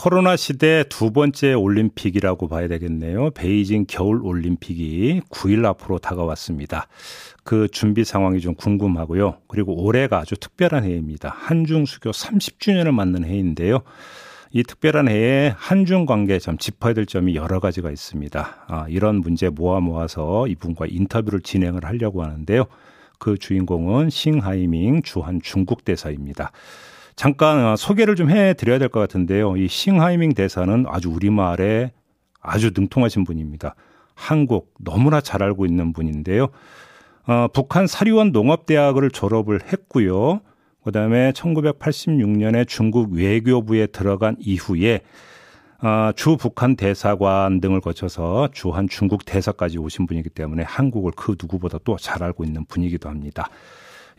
코로나 시대 두 번째 올림픽이라고 봐야 되겠네요. 베이징 겨울 올림픽이 9일 앞으로 다가왔습니다. 그 준비 상황이 좀 궁금하고요. 그리고 올해가 아주 특별한 해입니다. 한중 수교 30주년을 맞는 해인데요. 이 특별한 해에 한중 관계 좀 짚어야 될 점이 여러 가지가 있습니다. 아, 이런 문제 모아 모아서 이분과 인터뷰를 진행을 하려고 하는데요. 그 주인공은 싱하이밍 주한 중국 대사입니다. 잠깐 어, 소개를 좀 해드려야 될 것 같은데요. 이 싱하이밍 대사는 아주 우리말에 아주 능통하신 분입니다. 한국 너무나 잘 알고 있는 분인데요. 어, 북한 사리원 농업대학을 졸업을 했고요. 그 다음에 1986년에 중국 외교부에 들어간 이후에 어, 주 북한 대사관 등을 거쳐서 주한 중국 대사까지 오신 분이기 때문에 한국을 그 누구보다 또 잘 알고 있는 분이기도 합니다.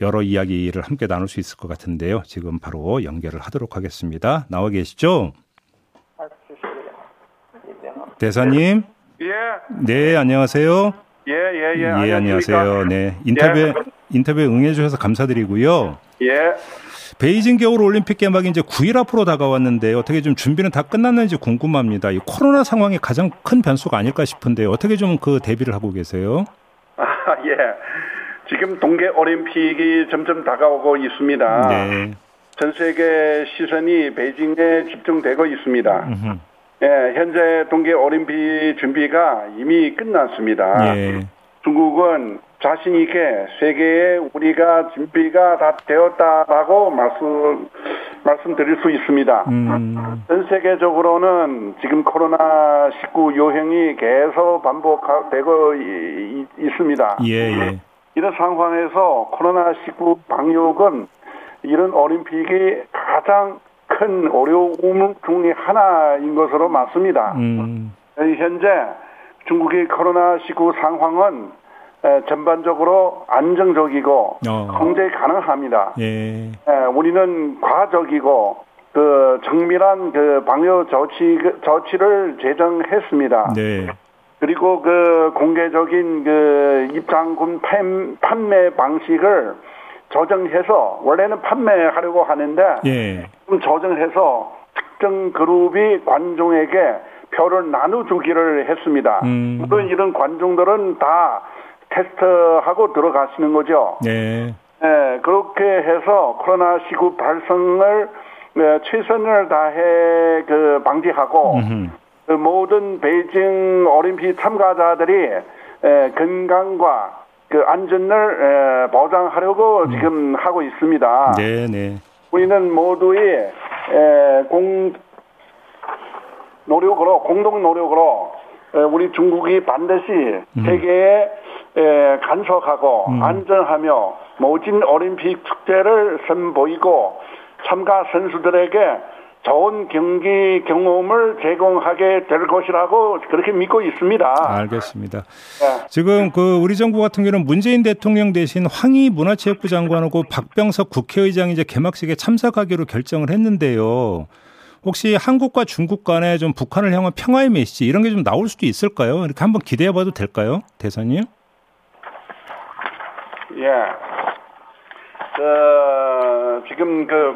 여러 이야기를 함께 나눌 수 있을 것 같은데요. 지금 바로 연결을 하도록 하겠습니다. 나와 계시죠? 대사님. 예. 네, 안녕하세요. 예, 예, 예. 예, 안녕하세요. 네. 인터뷰 예. 인터뷰 응해 주셔서 감사드리고요. 예. 베이징 겨울 올림픽 개막이 이제 9일 앞으로 다가왔는데 어떻게 좀 준비는 다 끝났는지 궁금합니다. 이 코로나 상황이 가장 큰 변수가 아닐까 싶은데 어떻게 좀 그 대비를 하고 계세요? 아, 예. 지금 동계 올림픽이 점점 다가오고 있습니다. 네. 전 세계 시선이 베이징에 집중되고 있습니다. 음흠. 예, 현재 동계 올림픽 준비가 이미 끝났습니다. 예. 중국은 자신 있게 세계에 우리가 준비가 다 되었다라고 말씀 말씀드릴 수 있습니다. 음. 전 세계적으로는 지금 코로나 19 유행이 계속 반복되고 있습니다. 예, 예. 이런 상황에서 코로나 19 방역은 이런 올림픽이 가장 큰 어려움 중의 하나인 것으로 맞습니다. 음. 현재 중국의 코로나 19 상황은 에, 전반적으로 안정적이고 어. 통제 가능합니다. 예. 에, 우리는 과학적이고 그 정밀한 그 방역 조치 조치를 제정했습니다. 네. 그리고 그 공개적인 그 입장금 판- 판매 방식을 조정해서 원래는 판매하려고 하는데 예. 좀 조정해서 특정 그룹이 관중에게 표를 나눠주기를 했습니다. 음. 물론 이런 관중들은 다 테스트하고 들어가시는 거죠. 네. 예, 그렇게 해서 코로나 19 발생을 예, 최선을 다해 그 방지하고 음흠. 그 모든 베이징 올림픽 참가자들이 에, 건강과 그 안전을 에, 보장하려고 지금 하고 있습니다. 네, 네. 우리는 모두의 에, 공 노력으로 공동 노력으로 에, 우리 중국이 반드시 세계에 에, 간섭하고 안전하며 모진 올림픽 축제를 선보이고 참가 선수들에게 좋은 경기 경험을 제공하게 될 것이라고 그렇게 믿고 있습니다. 알겠습니다. 네. 지금 그 우리 정부 같은 경우는 문재인 대통령 대신 황희 문화체육부 장관하고 박병석 국회의장이 이제 개막식에 참석하기로 결정을 했는데요. 혹시 한국과 중국 간에 좀 북한을 향한 평화의 메시지 이런 게 좀 나올 수도 있을까요? 이렇게 한번 기대해 봐도 될까요? 대사님? 예. 그 지금 그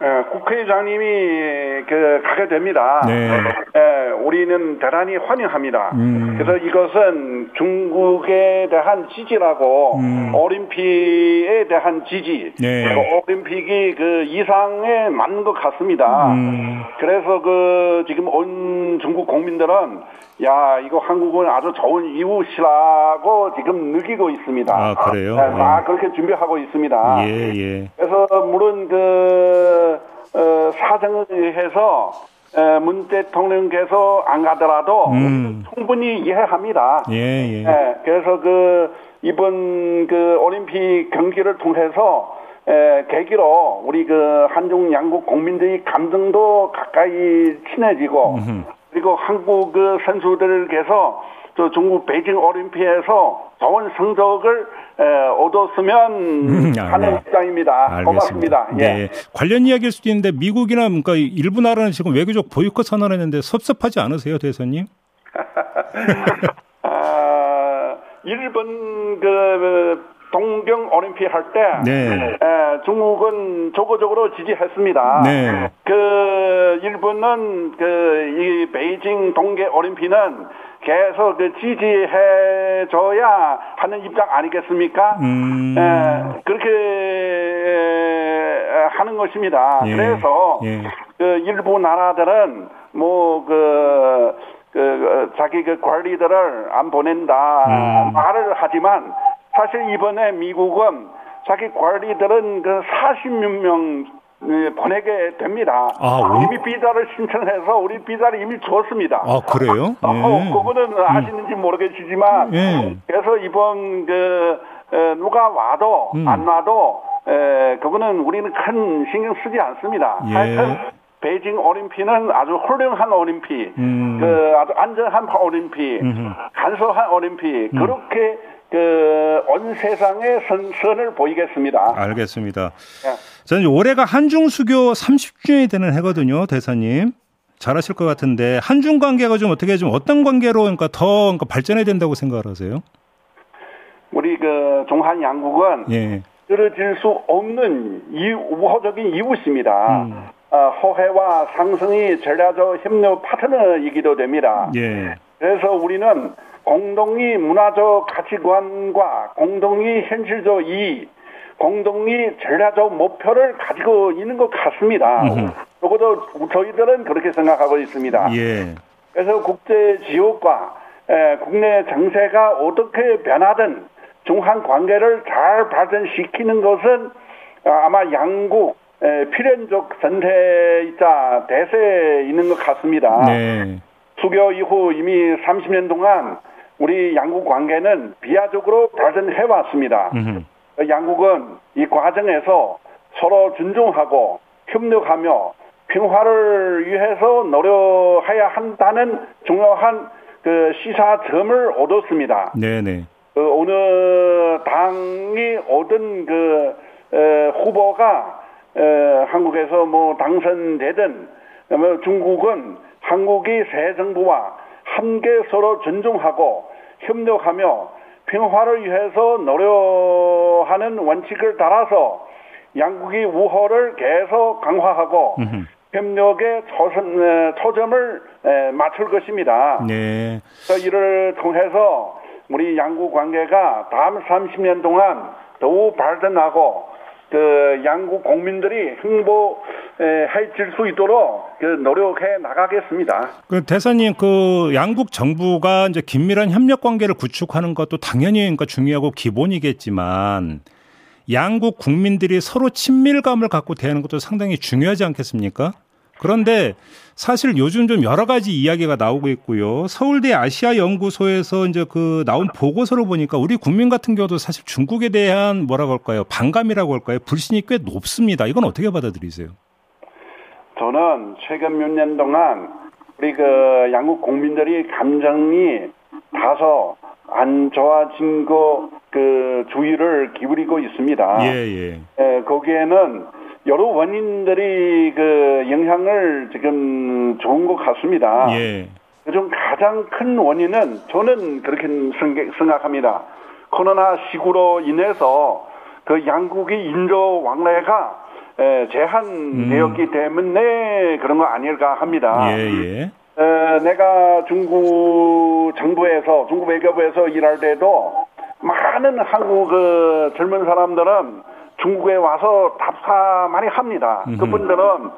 예, 국회의장님이 그 가게 됩니다. 네. 예, 우리는 대단히 환영합니다. 음. 그래서 이것은 중국에 대한 지지라고 음. 올림픽에 대한 지지, 네. 그 올림픽이 그 이상에 맞는 것 같습니다. 음. 그래서 그 지금 온 중국 국민들은 야 이거 한국은 아주 좋은 이웃이라고 지금 느끼고 있습니다. 아, 그래요? 네, 다 네. 그렇게 준비하고 있습니다. 예, 예. 그래서 물론 그 어, 사정을 해서 에, 문 대통령께서 안 가더라도 음. 충분히 이해합니다. 예, 예. 네, 그래서 그 이번 그 올림픽 경기를 통해서 에, 계기로 우리 그 한중 양국 국민들의 감정도 가까이 친해지고 그리고 한국 그 선수들께서 또 중국 베이징 올림픽에서 좋은 성적을 에, 얻었으면 음, 아, 하는 네. 입장입니다. 고맙습니다. 예. 네. 관련 이야기일 수도 있는데 미국이나 그러니까 일부 나라는 지금 외교적 보이콧 선언했는데 섭섭하지 않으세요, 대선님? 아, 일본 그 동경 올림픽 할때 네. 에, 중국은 적극적으로 지지했습니다. 네. 그 일본은 그 이 베이징 동계 올림픽은 계속 그 지지해줘야 하는 입장 아니겠습니까? 음. 에, 그렇게 에, 하는 것입니다. 예. 그래서 예. 그 일부 나라들은 뭐그 그, 자기 그 관리들을 안 보낸다 음. 말을 하지만 사실 이번에 미국은 자기 관리들은 그 40몇 명 예, 보내게 됩니다. 아, 오- 이미 비자를 신청해서 우리 비자를 이미 줬습니다. 아, 그래요? 어, 예. 그거는 아시는지 모르겠지만 예. 그래서 이번 그 에, 누가 와도 음. 안 와도 에, 그거는 우리는 큰 신경 쓰지 않습니다. 예. 하여튼 베이징 올림픽은 아주 훌륭한 올림픽, 음. 그 아주 안전한 올림픽, 음흠. 간소한 올림픽 그렇게 그온 세상에 선, 선을 보이겠습니다. 알겠습니다. 예. 저는 올해가 한중 수교 30주년이 되는 해거든요, 대사님. 잘하실 것 같은데 한중 관계가 좀 어떻게 좀 어떤 관계로 그러니까 더 그러니까 발전해야 된다고 생각을 하세요? 우리 그 종한 양국은 예. 떨어질 수 없는 이 우호적인 이웃입니다. 음. 어, 호혜와 상승이 전략적 협력 파트너이기도 됩니다. 예. 그래서 우리는 공동의 문화적 가치관과 공동의 현실적 이익, 공동의 전략적 목표를 가지고 있는 것 같습니다. 적어도 저희들은 그렇게 생각하고 있습니다. 예. 그래서 국제 지역과 에, 국내 정세가 어떻게 변하든 중한 관계를 잘 발전시키는 것은 어, 아마 양국 에, 필연적 선택이자 대세에 있는 것 같습니다. 네. 수교 이후 이미 30년 동안 우리 양국 관계는 비하적으로 발전해 왔습니다. 음흠. 양국은 이 과정에서 서로 존중하고 협력하며 평화를 위해서 노력해야 한다는 중요한 그 시사점을 얻었습니다. 네네. 그 어느 당이 얻은 그 에, 후보가 에, 한국에서 뭐 당선되든 뭐 중국은 한국이 새 정부와 함께 서로 존중하고 협력하며 평화를 위해서 노력하는 원칙을 따라서 양국이 우호를 계속 강화하고 음흠. 초선, 에, 초점을 에, 맞출 것입니다. 네. 그래서 이를 통해서 우리 양국 관계가 다음 30년 동안 더욱 발전하고 그 양국 국민들이 행복해질 수 있도록 그 노력해 나가겠습니다. 그 대사님 그 양국 정부가 이제 긴밀한 협력 관계를 구축하는 것도 당연히 그러니까 중요하고 기본이겠지만 양국 국민들이 서로 친밀감을 갖고 대하는 것도 상당히 중요하지 않겠습니까? 그런데 사실 요즘 좀 여러 가지 이야기가 나오고 있고요. 서울대 아시아 연구소에서 이제 그 나온 보고서를 보니까 우리 국민 같은 경우도 사실 중국에 대한 뭐라고 할까요? 반감이라고 할까요? 불신이 꽤 높습니다. 이건 어떻게 받아들이세요? 저는 최근 몇 년 동안 우리 그 양국 국민들이 감정이 다소 안 좋아진 거 그 주의를 기울이고 있습니다. 예, 예. 에, 거기에는 여러 원인들이 그 영향을 지금 좋은 것 같습니다. 예. 그중 가장 큰 원인은 저는 그렇게 생각- 생각합니다. 코로나 시구로 인해서 그 양국의 인조 왕래가 에, 제한되었기 때문에 그런 거 아닐까 합니다. 예, 예. 에, 내가 중국 정부에서 중국 외교부에서 일할 때도 많은 한국 그 젊은 사람들은 중국에 와서 답사 많이 합니다. 그분들은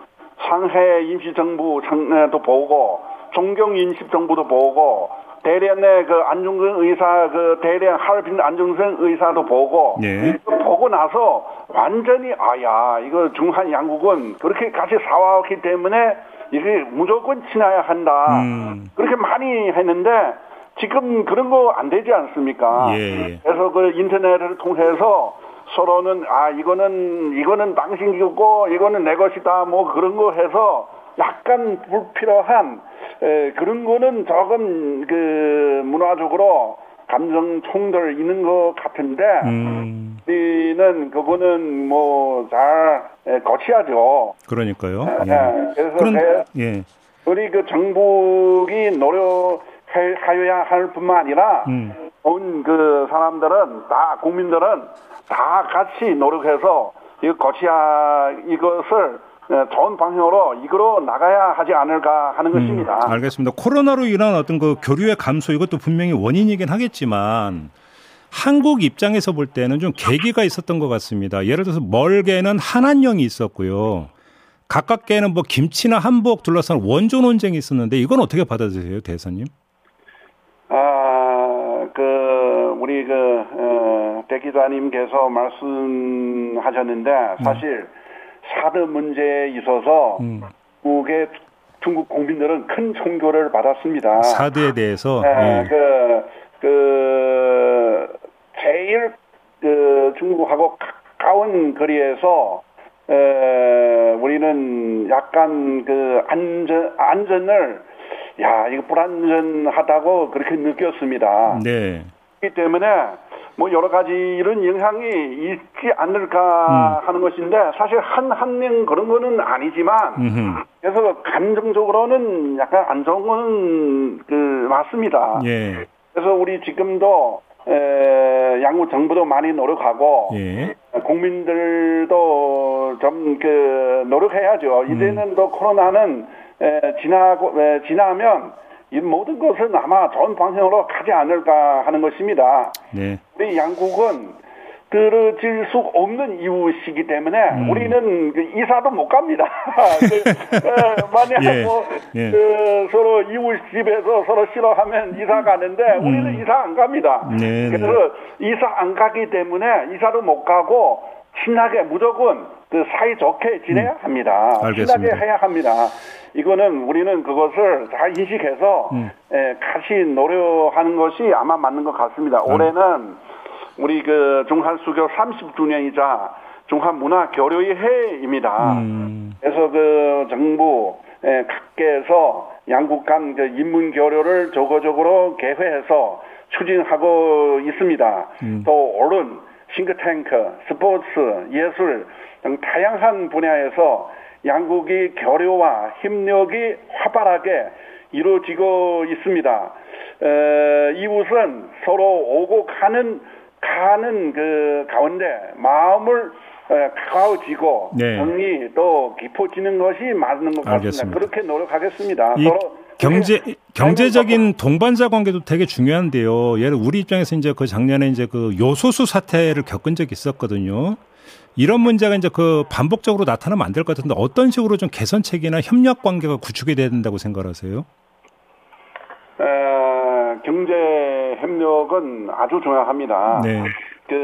상해 임시정부도 보고 종경 임시정부도 보고 대련의 그 안중근 의사 그 대련 하얼빈 안중근 의사도 보고 네. 보고 나서 완전히 아야 이거 중한 양국은 그렇게 같이 싸웠기 때문에 이게 무조건 지나야 한다. 음. 그렇게 많이 했는데 지금 그런 거 안 되지 않습니까? 예. 그래서 그 인터넷을 통해서 서로는 아 이거는 이거는 당신 거고 이거는 내 것이다 뭐 그런 거 해서 약간 불필요한 에, 그런 거는 조금 그 문화적으로 감정冲들 있는 것 같은데 음, 우리는 그거는 뭐 잘 거치하죠. 그러니까요. 예. 예. 그래서 그런 그 예. 우리 그 정부이 노력하여야 할 뿐만 아니라 음. 온 그 사람들은 다 국민들은 다 같이 노력해서 이 거치야 이것을 어, 좋은 방향으로 이끌어 나가야 하지 않을까 하는 것입니다. 음, 알겠습니다. 코로나로 인한 어떤 그 교류의 감소 이것도 분명히 원인이긴 하겠지만 한국 입장에서 볼 때는 좀 계기가 있었던 것 같습니다. 예를 들어서 멀게는 한한령이 있었고요. 가깝게는 뭐 김치나 한복 둘러싼 원조 논쟁이 있었는데 이건 어떻게 받아들이세요, 대사님? 아, 그 우리 그 어, 대 기자님께서 말씀하셨는데 사실 사드 문제에 있어서 음. 중국의 중국 국민들은 큰 총교를 받았습니다. 사드에 대해서 네, 예. 그, 그, 제일, 그, 중국하고 가까운 거리에서, 에, 우리는 약간 그 안전, 안전을, 야, 이거 불안전하다고 그렇게 느꼈습니다. 네. 그렇기 때문에 뭐 여러 가지 이런 영향이 있지 않을까 하는 것인데 사실 한 한 명 그런 거는 아니지만 음흠. 그래서 감정적으로는 약간 안 좋은 거는 그 맞습니다. 예. 그래서 우리 지금도 에, 양국 정부도 많이 노력하고 예. 국민들도 좀 그 노력해야죠. 이제는 또 코로나는 에, 지나고 에, 지나면 이 모든 것은 아마 좋은 방향으로 가지 않을까 하는 것입니다. 네. 우리 양국은 들어질 수 없는 이웃이기 때문에 음. 우리는 그 이사도 못 갑니다. 그, 에, 만약 예, 뭐 예. 그 서로 이웃 집에서 서로 싫어하면 이사 가는데 우리는 이사 안 갑니다. 음. 네, 그래서 이사 안 가기 때문에 이사도 못 가고 친하게 무조건 그 사이 좋게 지내야 합니다. 음. 알겠습니다. 친하게 해야 합니다. 이거는 우리는 그것을 잘 인식해서 음. 에, 같이 노력하는 것이 아마 맞는 것 같습니다. 음. 올해는 우리 그 중한 수교 30주년이자 중한 문화 교류의 해입니다. 음. 그래서 그 정부 에, 각계에서 양국 간 그 인문 교류를 적극적으로 개회해서 추진하고 있습니다. 음. 또 언론, 싱크탱크, 스포츠, 예술 등 다양한 분야에서 양국의 교류와 협력이 활발하게 이루어지고 있습니다. 에, 이웃은 서로 오고 가는 가는 그 가운데 마음을 에, 가까워지고 네. 정이 또 깊어지는 것이 맞는 것 같습니다. 알겠습니다. 그렇게 노력하겠습니다. 이 서로 경제 그렇게 경제적인 동반자 관계도 되게 중요한데요. 예를 우리 입장에서 이제 그 작년에 이제 그 요소수 사태를 겪은 적이 있었거든요. 이런 문제가 이제 그 반복적으로 나타나면 안 될 것 같은데 어떤 식으로 좀 개선책이나 협력 관계가 구축이 돼야 된다고 생각하세요? 에, 경제 협력은 아주 중요합니다. 네. 그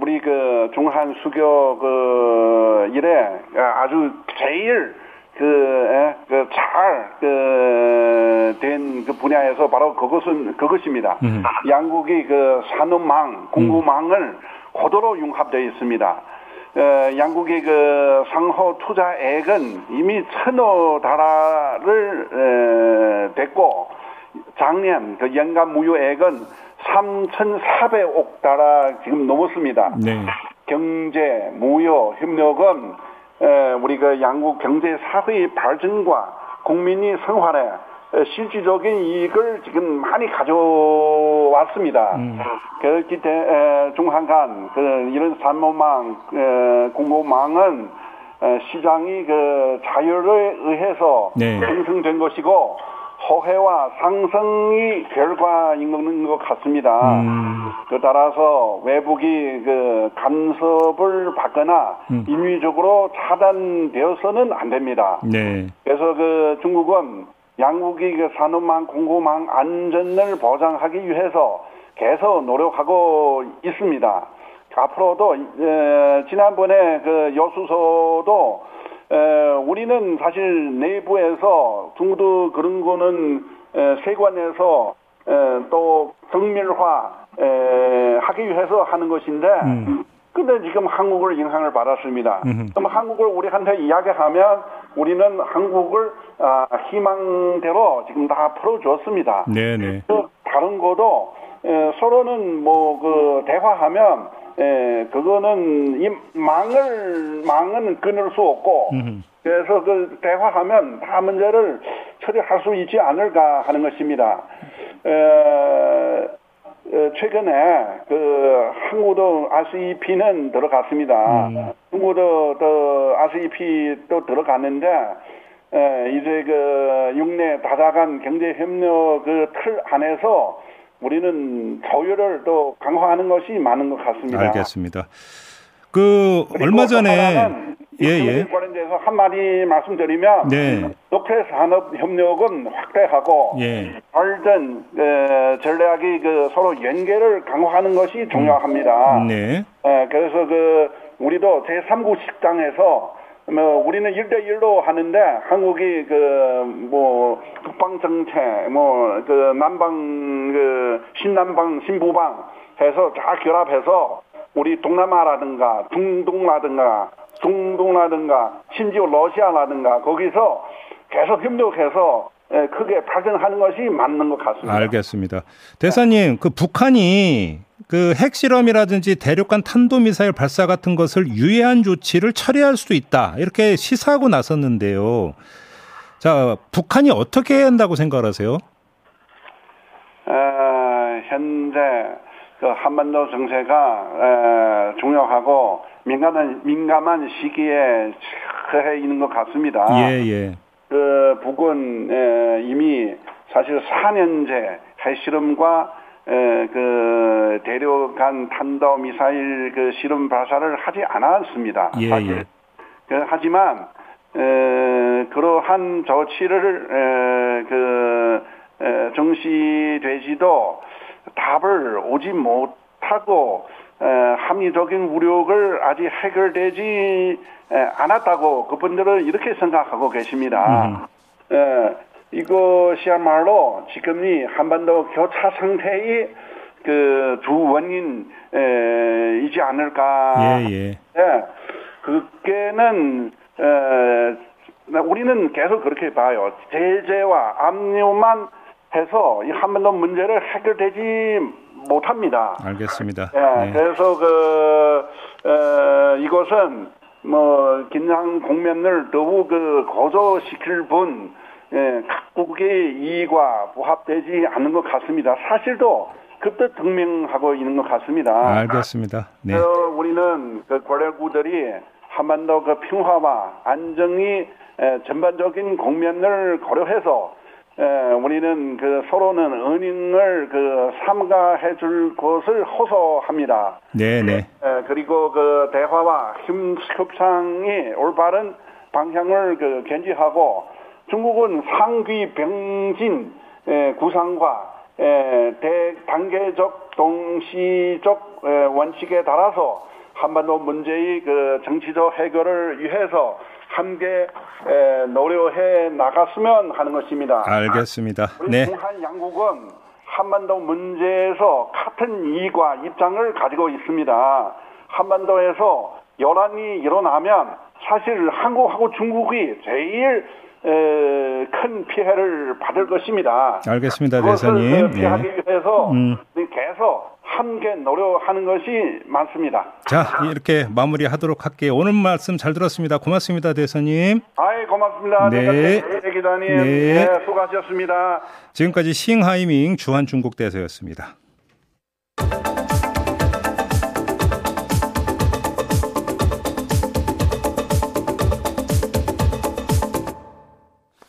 우리 그 중한 수교 그 일에 아주 제일 그 잘 그 된 그 분야에서 바로 그것은 그것입니다. 음. 양국이 그 산업망, 공구망을 고도로 융합되어 있습니다. 어, 양국의 그 상호 투자액은 이미 천억 달러를 에, 됐고 작년 그 연간 무효액은 3,400억 달러 지금 넘었습니다. 네. 경제, 무역, 협력은 에, 우리 그 양국 경제 사회의 발전과 국민이 생활에 에, 실질적인 이익을 지금 많이 가져왔습니다. 그렇기 때문에 중한간 그 이런 공급망은 에, 시장이 그 자율에 의해서 네. 형성된 것이고 호혜와 상승이 결과인 것 같습니다. 음. 그 따라서 외국이 그 간섭을 받거나 음. 인위적으로 차단되어서는 안 됩니다. 네. 그래서 그 중국은 양국이 그 산업망 공급망 안전을 보장하기 위해서 계속 노력하고 있습니다. 앞으로도 에, 지난번에 그 여수소도 에, 우리는 사실 내부에서 중국도 그런 거는 에, 세관에서 에, 에, 또 정밀화 에, 하기 위해서 하는 것인데 음. 근데 지금 한국을 영향을 받았습니다. 그럼 한국을 우리한테 이야기하면 우리는 한국을 아, 희망대로 지금 다 풀어줬습니다. 네네. 그 다른 거도 에, 서로는 뭐 그 대화하면 에, 그거는 이 망을 망은 끊을 수 없고 음. 그래서 그 대화하면 다 문제를 처리할 수 있지 않을까 하는 것입니다. 에, 에, 최근에 그 한국도 RCEP는 들어갔습니다. 한국도 또 RCEP 또 들어갔는데 에, 이제 그 육내 다자간 경제 협력 그 틀 안에서 우리는 조율을 또 강화하는 것이 많은 것 같습니다. 알겠습니다. 그 얼마 또 전에 예, 예. 경제 관련돼서 한 마디 말씀드리면 네. 녹색 산업 협력은 확대하고 예. 발전 에, 전략이 그 서로 연계를 강화하는 것이 중요합니다. 네. 에, 그래서 그 우리도 제3구 식당에서 뭐 우리는 1대1로 하는데 한국이 그 뭐 북방 정책 뭐 그 남방 그 신남방 신부방 해서 다 결합해서 우리 동남아라든가 중동라든가 중동라든가 심지어 러시아라든가 거기서 계속 협력해서 에, 크게 발전하는 것이 맞는 것 같습니다. 알겠습니다. 대사님, 그 북한이 그 핵실험이라든지 대륙간 탄도미사일 발사 같은 것을 유예한 조치를 처리할 수도 있다. 이렇게 시사하고 나섰는데요. 자, 북한이 어떻게 해야 한다고 생각하세요? 에, 현재 그 한반도 정세가 에, 중요하고 민감한 민감한 시기에 처해 있는 것 같습니다. 예, 예. 그 북은 에, 이미 사실 4년째 핵실험과 에, 그 대륙간 탄도 미사일 그 실험 발사를 하지 않았습니다. 예, 사실. 예. 그, 하지만 에, 그러한 조치를 에, 그 에, 정시되지도 답을 오지 못하고 에, 합리적인 우려를 아직 해결되지 에, 않았다고 그분들은 이렇게 생각하고 계십니다. 에, 이것이야말로 지금이 한반도 교차 상태의 그 주 원인이지 않을까. 예, 예. 예, 그게는 에, 우리는 계속 그렇게 봐요. 제재와 압류만 해서 이 한반도 문제를 해결되지 못합니다. 알겠습니다. 예, 네. 그래서 그 에, 이것은 뭐 긴장 국면을 더욱 그 고조시킬 분 예, 각국의 이익과 부합되지 않는 것 같습니다. 사실도 급도 증명하고 있는 것 같습니다. 알겠습니다. 네. 그래서 우리는 그 권력구들이 한반도 그 평화와 안정이 에, 전반적인 국면을 고려해서 에, 우리는 그 서로는 은행을 그 삼가해 줄 것을 호소합니다. 네, 네. 에, 그리고 그 대화와 힘 협상이 올바른 방향을 그 견지하고 중국은 상귀 병진 에, 구상과 에, 대단계적 동시적 에, 원칙에 따라서 한반도 문제의 그 정치적 해결을 위해서 함께 에, 노력해 나갔으면 하는 것입니다. 알겠습니다. 네. 중한 양국은 한반도 문제에서 같은 이익과 입장을 가지고 있습니다. 한반도에서 열한이 일어나면 사실 한국하고 중국이 제일 에, 큰 피해를 받을 것입니다. 알겠습니다, 대사님. 그 피하기 예. 위해서 음. 계속 함께 노력하는 것이 많습니다. 자, 이렇게 마무리하도록 할게요. 오늘 말씀 잘 들었습니다. 고맙습니다, 대사님. 아이 고맙습니다. 네. 네. 기자님 네. 네, 수고하셨습니다. 지금까지 싱하이밍 주한 중국 대사였습니다.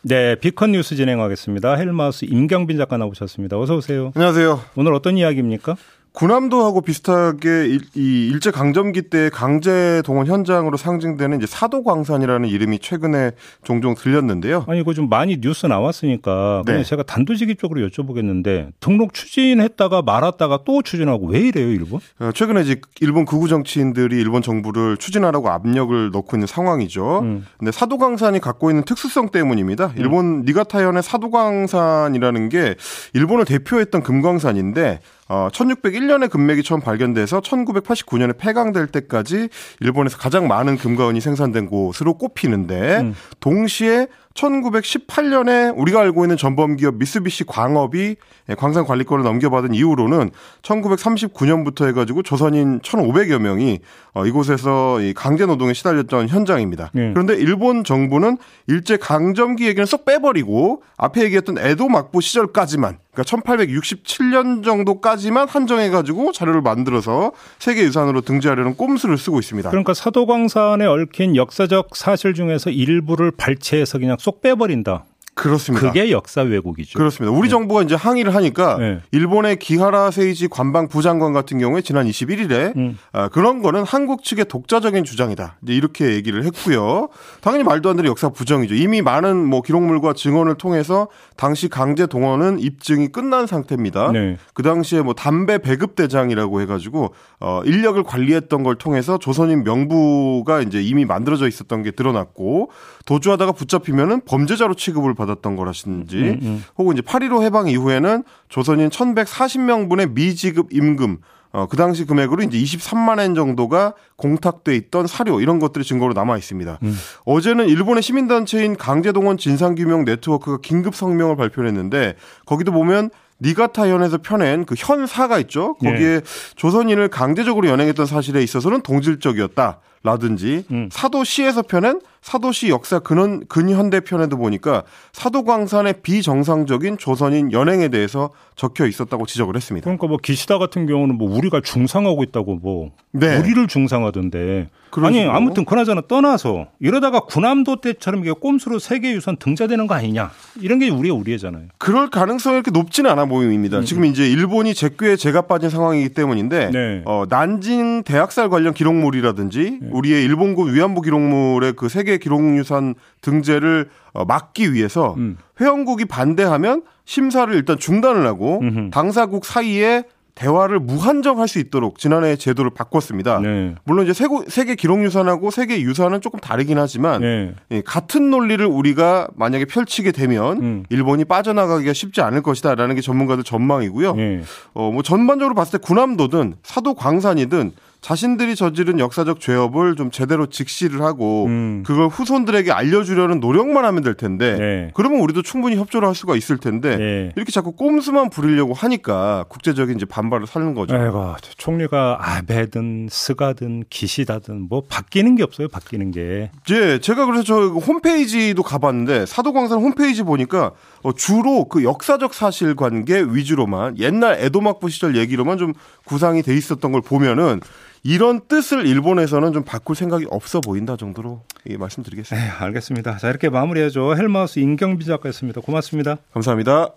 네, 비컨 뉴스 진행하겠습니다. 헬마우스 임경빈 작가 나오셨습니다. 어서 오세요. 안녕하세요. 오늘 어떤 이야기입니까? 군함도하고 비슷하게 일, 이 일제 강점기 때 강제 동원 현장으로 상징되는 이제 사도광산이라는 이름이 최근에 종종 들렸는데요. 아니 이거 좀 많이 뉴스 나왔으니까 그냥 네. 제가 단도직입적으로 여쭤보겠는데 등록 추진했다가 말았다가 또 추진하고 왜 이래요 일본? 어, 최근에 이제 일본 극우 정치인들이 일본 정부를 추진하라고 압력을 넣고 있는 상황이죠. 음. 근데 사도광산이 갖고 있는 특수성 때문입니다. 음. 일본 니가타현의 사도광산이라는 게 일본을 대표했던 금광산인데 어, 1601년에 금맥이 처음 발견돼서 1989년에 폐광될 때까지 일본에서 가장 많은 금과 은이 생산된 곳으로 꼽히는데 음. 동시에 1918년에 우리가 알고 있는 전범 기업 미쓰비시 광업이 광산 관리권을 넘겨받은 이후로는 1939년부터 해가지고 조선인 1,500여 명이 어, 이곳에서 강제 노동에 시달렸던 현장입니다. 네. 그런데 일본 정부는 일제 강점기 얘기는 쏙 빼버리고 앞에 얘기했던 에도 막부 시절까지만 그러니까 1867년 정도까지만 한정해가지고 자료를 만들어서 세계유산으로 등재하려는 꼼수를 쓰고 있습니다. 그러니까 사도광산에 얽힌 역사적 사실 중에서 일부를 발췌해서 그냥 쏙 빼버린다. 그렇습니다. 그게 역사 왜곡이죠. 그렇습니다. 우리 네. 정부가 이제 항의를 하니까 네. 일본의 기하라 세이지 관방 부장관 같은 경우에 지난 21일에 음. 아, 그런 거는 한국 측의 독자적인 주장이다. 이렇게 얘기를 했고요. 당연히 말도 안 되는 역사 부정이죠. 이미 많은 뭐 기록물과 증언을 통해서 당시 강제 동원은 입증이 끝난 상태입니다. 네. 그 당시에 뭐 담배 배급 대장이라고 해가지고 어, 인력을 관리했던 걸 통해서 조선인 명부가 이제 이미 만들어져 있었던 게 드러났고 도주하다가 붙잡히면은 범죄자로 취급을 받았던 거라든지 음, 음. 혹은 이제 8.15 해방 이후에는 조선인 1140명분의 미지급 임금 어, 그 당시 금액으로 이제 23만 엔 정도가 공탁돼 있던 사료 이런 것들이 증거로 남아 있습니다. 음. 어제는 일본의 시민단체인 강제동원 진상규명 네트워크가 긴급 성명을 발표했는데 거기도 보면 니가타 현에서 펴낸 그 현사가 있죠. 거기에 네. 조선인을 강제적으로 연행했던 사실에 있어서는 동질적이었다. 라든지 음. 사도시에서 펴낸 사도시 역사 근원 근현대 편에도 보니까 사도광산의 비정상적인 조선인 연행에 대해서 적혀 있었다고 지적을 했습니다. 그러니까 뭐 기시다 같은 경우는 뭐 우리가 중상하고 있다고 뭐 네. 우리를 중상하던데 아니 아무튼 그나저나 떠나서 이러다가 군함도 때처럼 이게 꼼수로 세계 유산 등재되는 거 아니냐 이런 게 우리의 우리잖아요. 그럴 가능성이 이렇게 높지는 않아 보입니다. 음. 지금 이제 일본이 제꾀에 제가 빠진 상황이기 때문인데 네. 어, 난징 대학살 관련 기록물이라든지 네. 우리의 일본군 위안부 기록물의 그 세계 기록유산 등재를 어, 막기 위해서 음. 회원국이 반대하면 심사를 일단 중단을 하고 음흠. 당사국 사이에 대화를 무한정할 수 있도록 지난해 제도를 바꿨습니다. 네. 물론 이제 세고, 세계 기록유산하고 세계 유산은 조금 다르긴 하지만 네. 예, 같은 논리를 우리가 만약에 펼치게 되면 음. 일본이 빠져나가기가 쉽지 않을 것이다라는 게 전문가들 전망이고요. 네. 어, 뭐 전반적으로 봤을 때 군함도든 사도 광산이든 자신들이 저지른 역사적 죄업을 좀 제대로 직시를 하고 음. 그걸 후손들에게 알려주려는 노력만 하면 될 텐데 네. 그러면 우리도 충분히 협조를 할 수가 있을 텐데 네. 이렇게 자꾸 꼼수만 부리려고 하니까 국제적인 이제 반발을 사는 거죠. 아이고, 총리가 아베든 스가든 기시다든 뭐 바뀌는 게 없어요. 바뀌는 게. 예, 제가 그래서 저 홈페이지도 가봤는데 사도광산 홈페이지 보니까 어, 주로 그 역사적 사실관계 위주로만 옛날 에도막부 시절 얘기로만 좀 구상이 돼 있었던 걸 보면은 이런 뜻을 일본에서는 좀 바꿀 생각이 없어 보인다 정도로 예, 말씀드리겠습니다. 네, 알겠습니다. 자, 이렇게 마무리해줘. 헬마우스 임경비 작가였습니다. 고맙습니다. 감사합니다.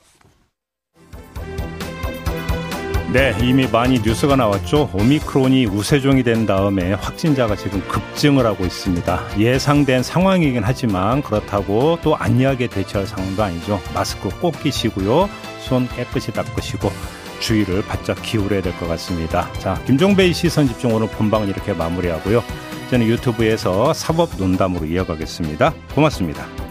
네, 이미 많이 뉴스가 나왔죠. 오미크론이 우세종이 된 다음에 확진자가 지금 급증을 하고 있습니다. 예상된 상황이긴 하지만 그렇다고 또 안이하게 대처할 상황도 아니죠. 마스크 꼭 끼시고요. 손 깨끗이 닦으시고 주의를 바짝 기울여야 될 것 같습니다. 자, 김종배의 시선 집중 오늘 본방은 이렇게 마무리하고요. 저는 유튜브에서 사법 논담으로 이어가겠습니다. 고맙습니다.